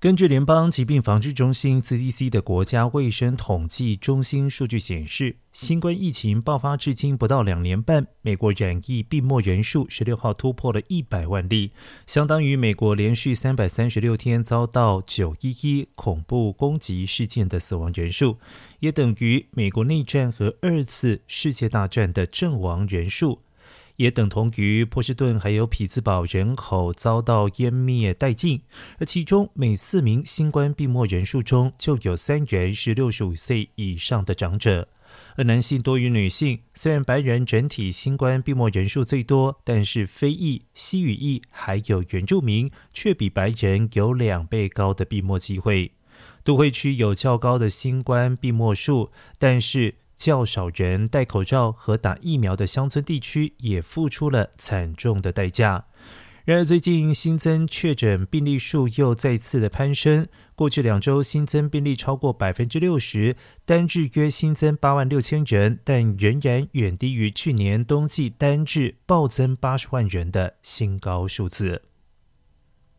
根据联邦疾病防治中心 （CDC） 的国家卫生统计中心数据显示，新冠疫情爆发至今不到两年半，美国染疫病末人数十六号突破了一百万例，相当于美国连续三百三十六天遭到九一一恐怖攻击事件的死亡人数，也等于美国内战和二次世界大战的阵亡人数。也等同于波士顿还有匹兹堡人口遭到湮灭殆尽，而其中每四名新冠病末人数中就有三人是六十五岁以上的长者，而男性多于女性。虽然白人整体新冠病末人数最多，但是非裔、西语裔还有原住民却比白人有两倍高的病末机会。都会区有较高的新冠病末数，但是。较少人戴口罩和打疫苗的乡村地区也付出了惨重的代价。然而，最近新增确诊病例数又再次的攀升，过去两周新增病例超过百分之六十，单日约新增八万六千人，但仍然远低于去年冬季单日暴增八十万人的新高数字。